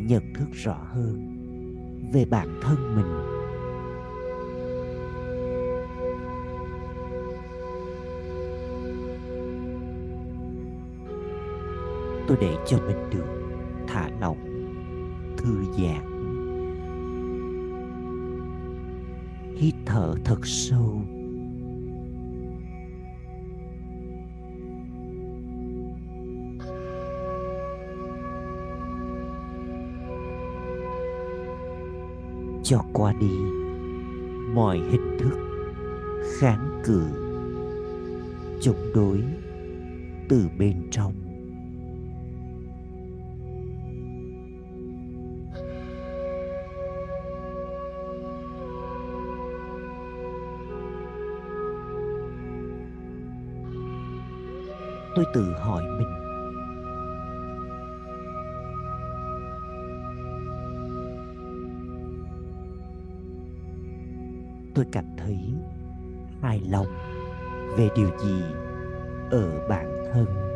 để nhận thức rõ hơn về bản thân mình. Tôi để cho mình được thả lỏng, thư giãn. Hít thở thật sâu. Cho qua đi. Mọi hình thức kháng cự, chống đối từ bên trong. Tôi tự hỏi mình tôi cảm thấy hài lòng về điều gì ở bản thân.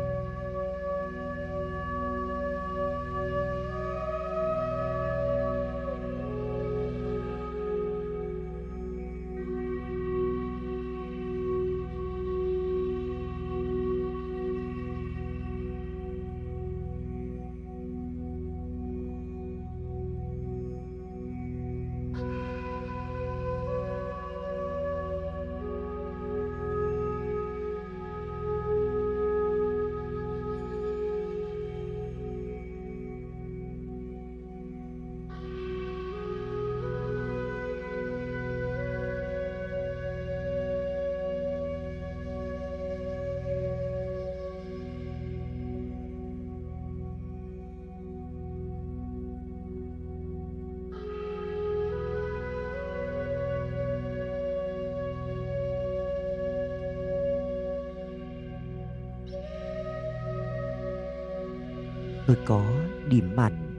Tôi có điểm mạnh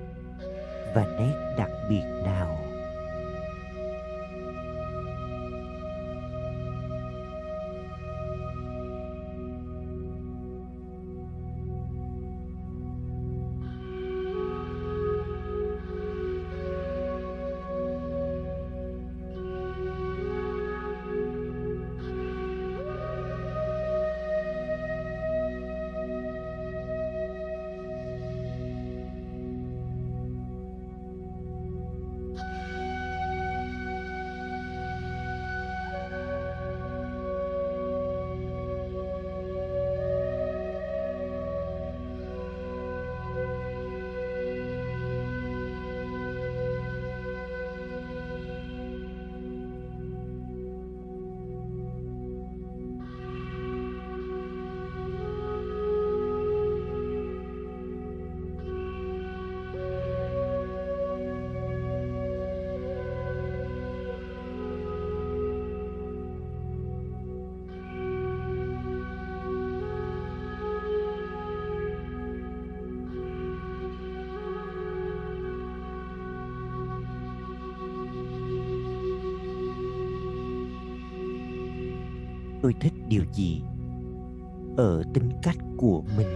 và nét đặc biệt nào? Tôi thích điều gì? Ở tính cách của mình.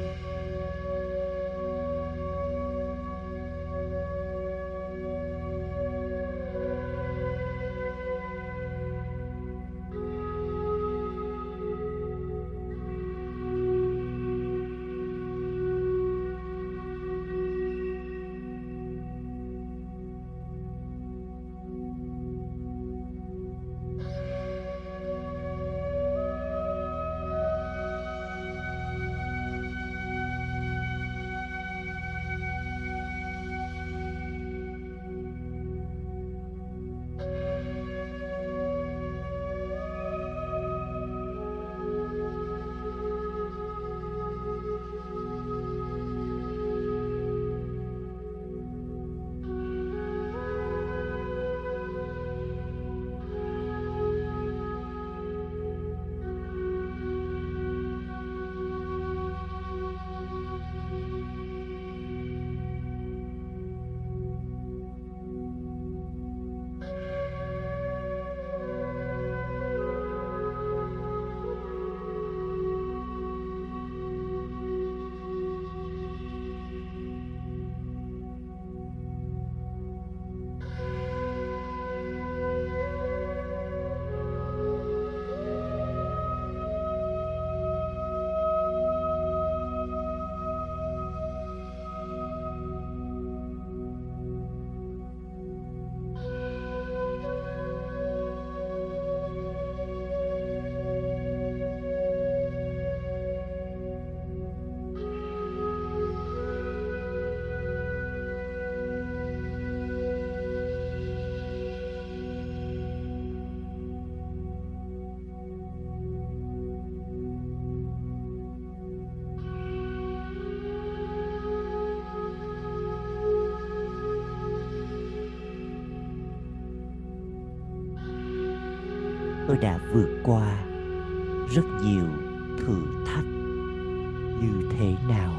Tôi đã vượt qua rất nhiều thử thách như thế nào?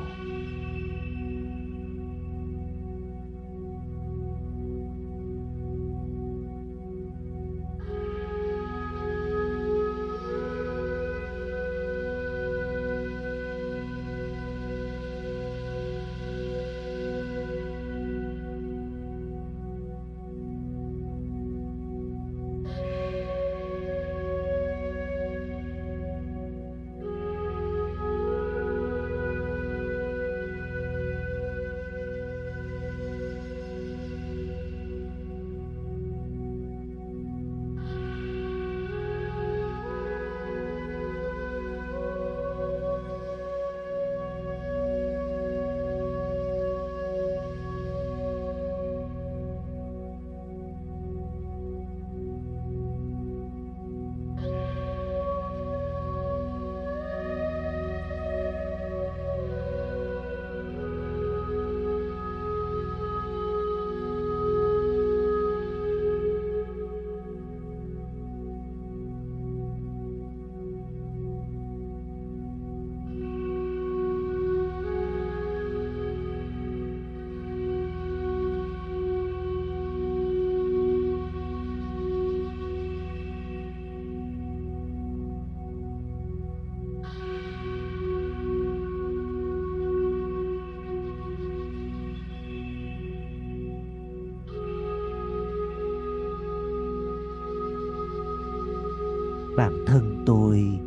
Tôi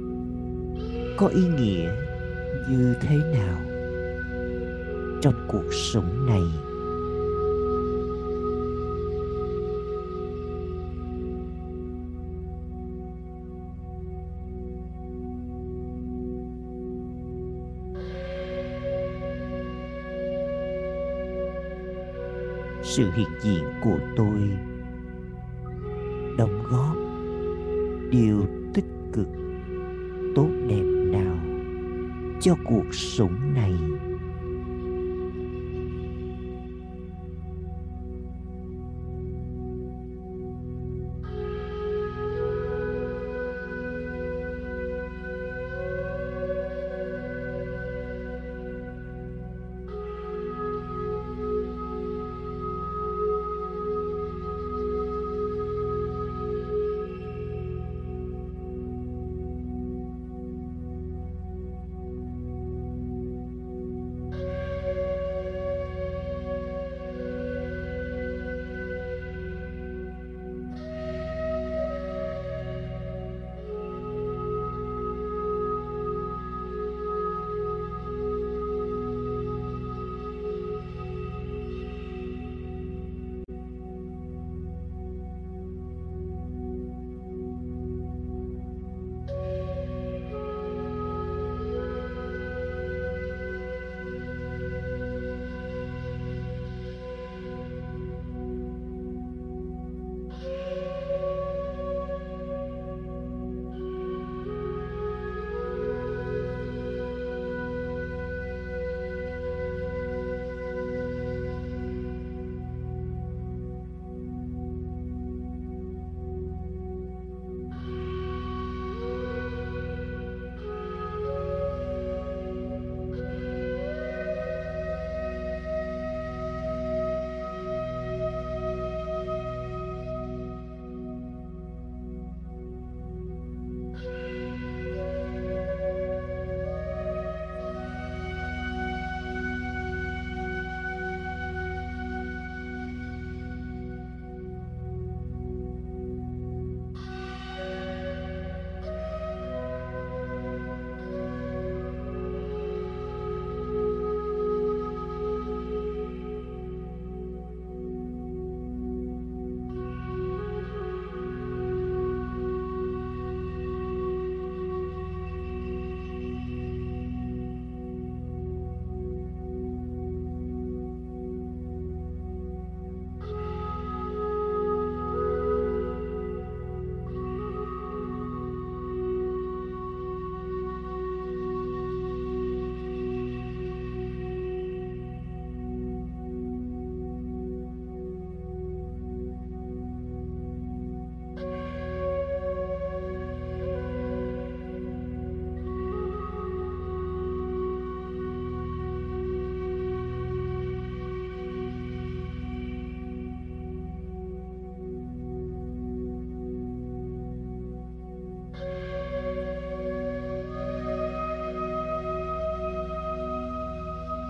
có ý nghĩa như thế nào trong cuộc sống này? Sự hiện diện của tôi đóng góp điều cho cuộc sống này.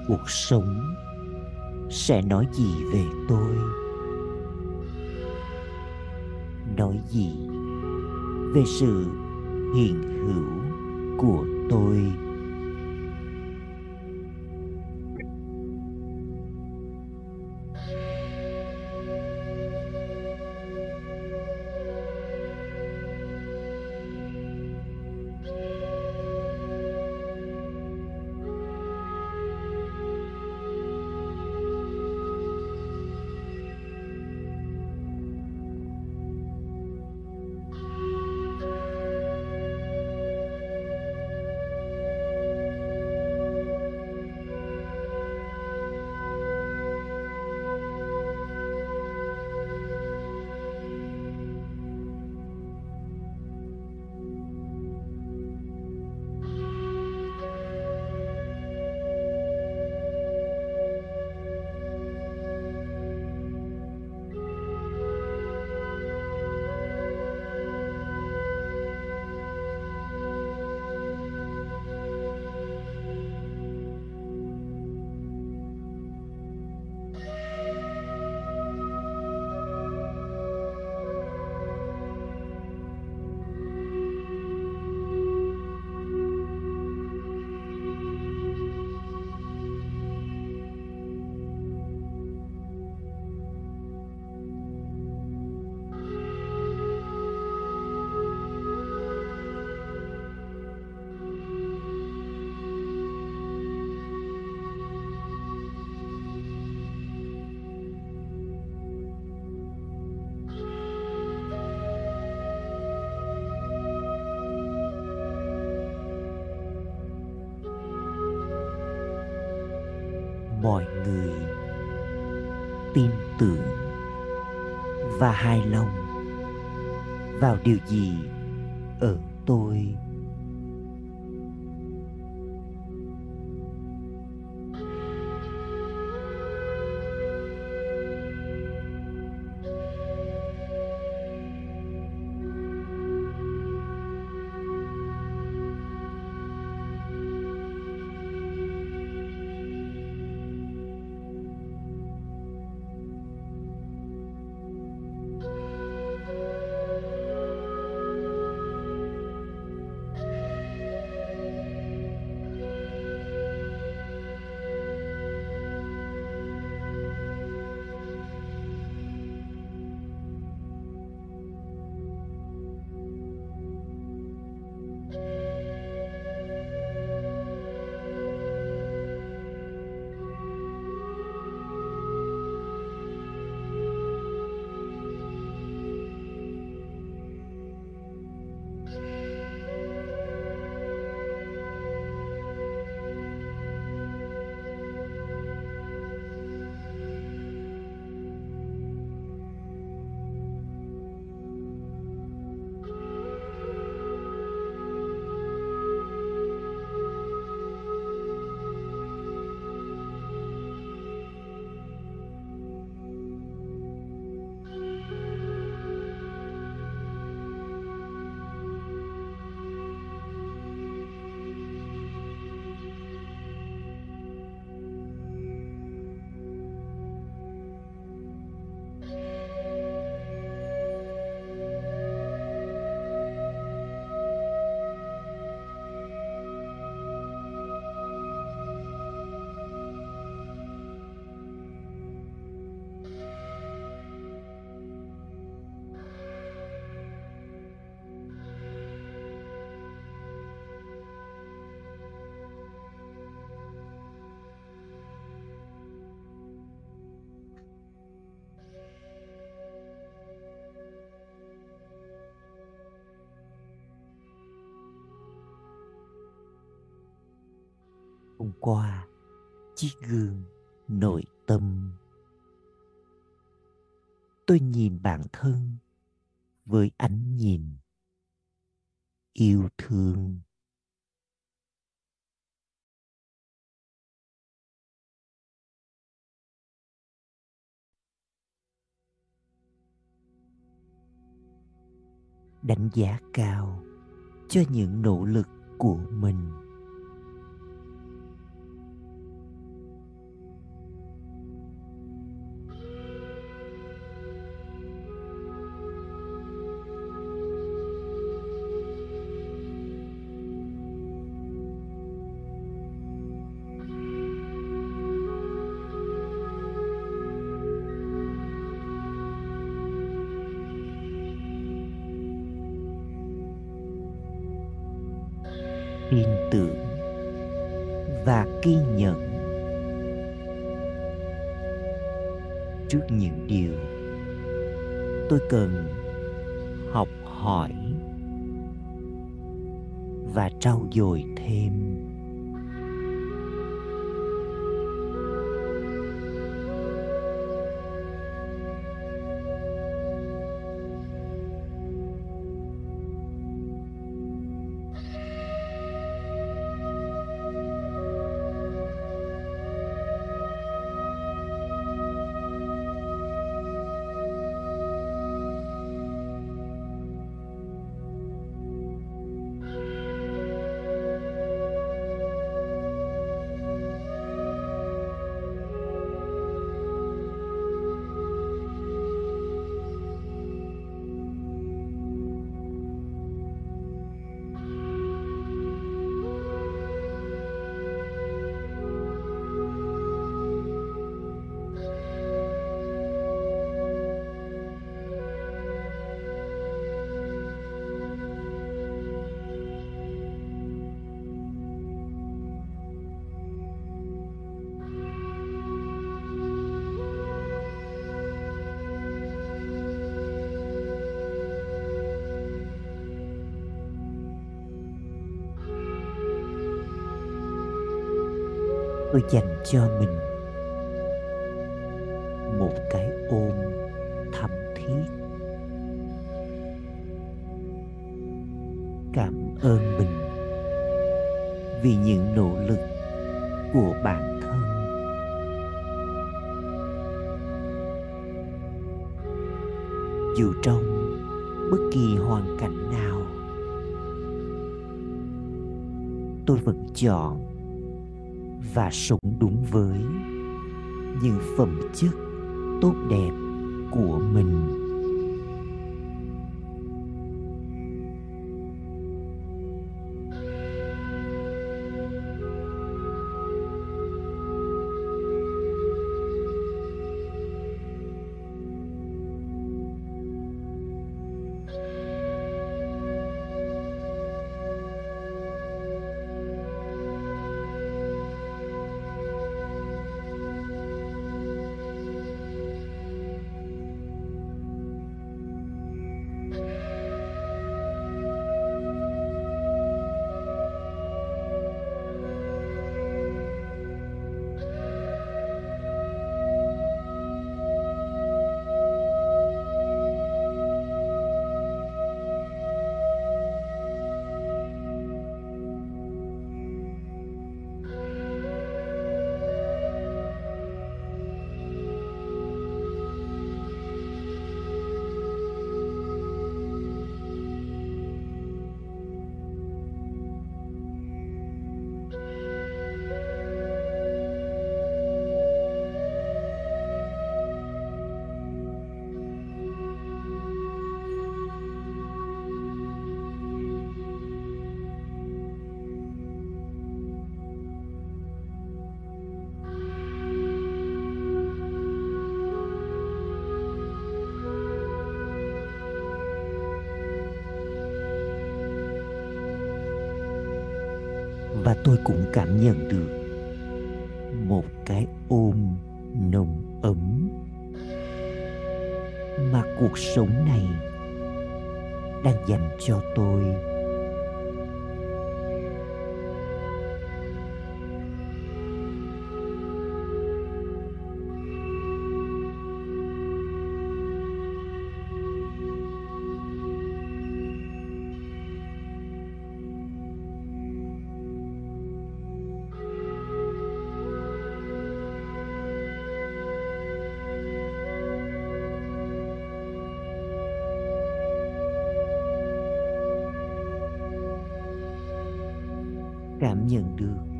Cuộc sống sẽ nói gì về tôi? Nói gì về sự hiện hữu của tôi? Mọi người. Tin tưởng và hài lòng vào điều gì ở tôi? Thông qua, chiếc gương nội tâm. Tôi nhìn bản thân với ánh nhìn yêu thương. Đánh giá cao cho những nỗ lực của mình. Tin tưởng và ghi nhận trước những điều tôi cần học hỏi và trau dồi thêm tôi dành cho mình một cái ôm thầm thiết. Cảm ơn mình vì những nỗ lực của bản thân. Dù trong bất kỳ hoàn cảnh nào, tôi vẫn chọn và sống đúng với. Những phẩm chất tốt đẹp của mình. Và tôi cũng cảm nhận được một cái ôm nồng ấm. Mà cuộc sống này đang dành cho tôi cảm nhận được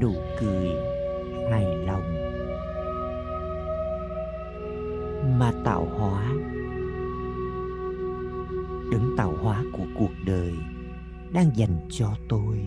nụ cười hài lòng mà tạo hóa, đấng tạo hóa của cuộc đời đang dành cho tôi.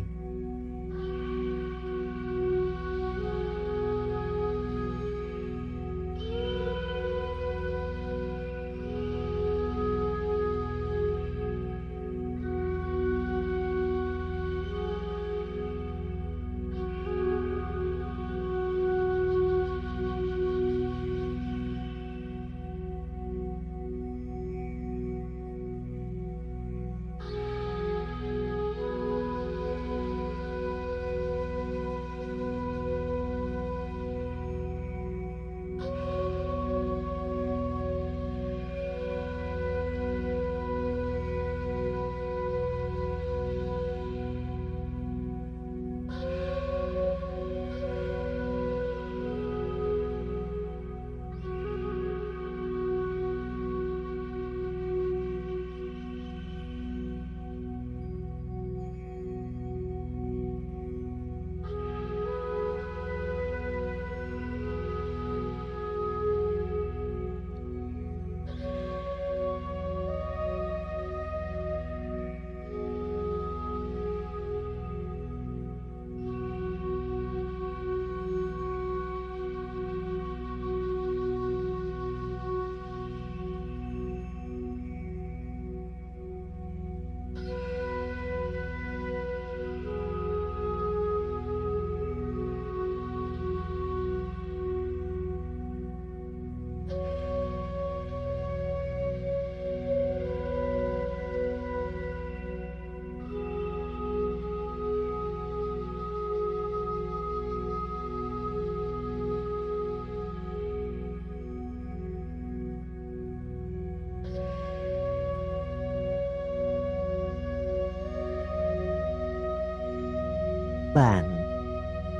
Bạn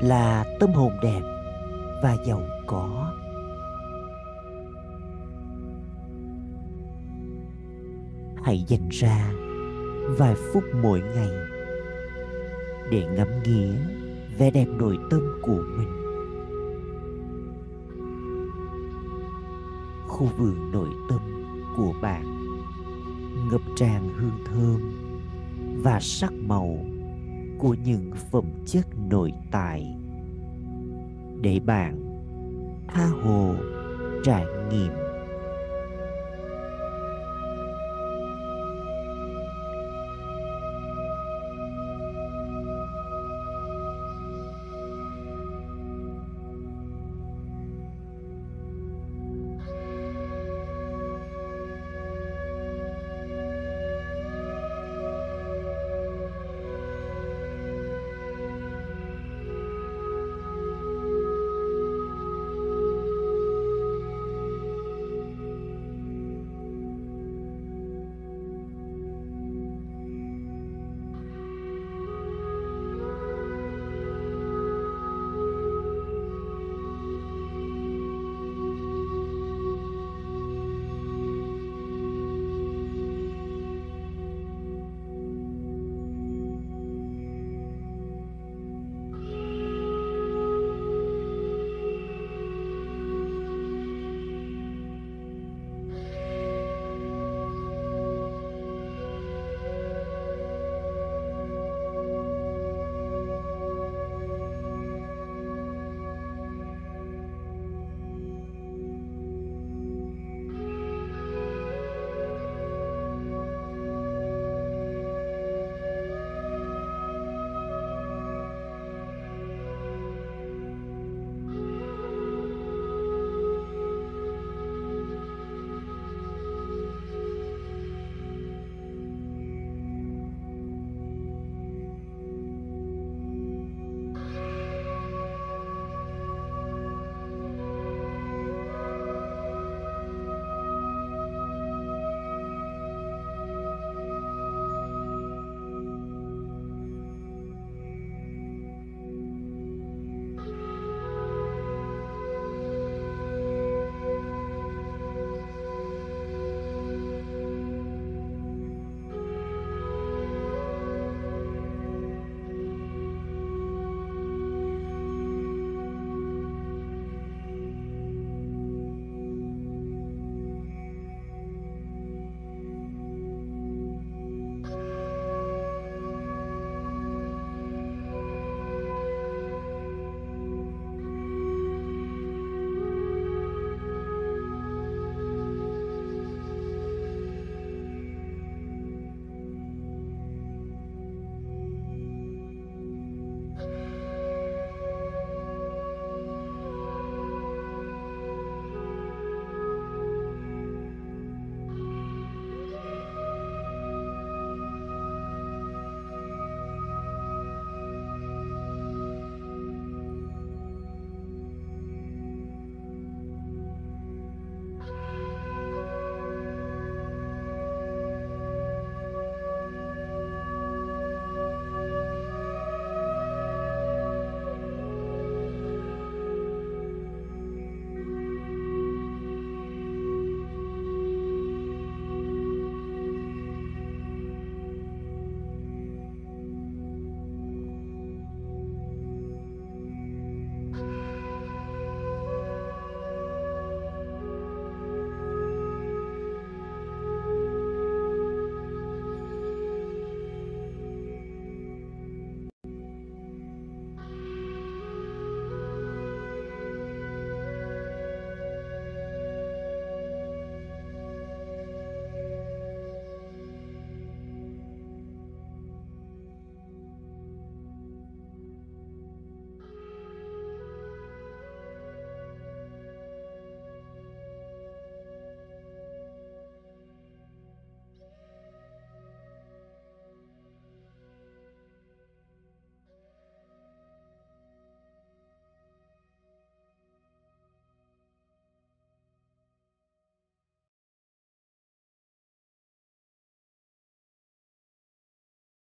là tâm hồn đẹp và giàu có. Hãy dành ra vài phút mỗi ngày để ngắm nghía vẻ đẹp nội tâm của mình. Khu vườn nội tâm của bạn, ngập tràn hương thơm và sắc màu của những phẩm chất nội tại. Để bạn tha hồ trải nghiệm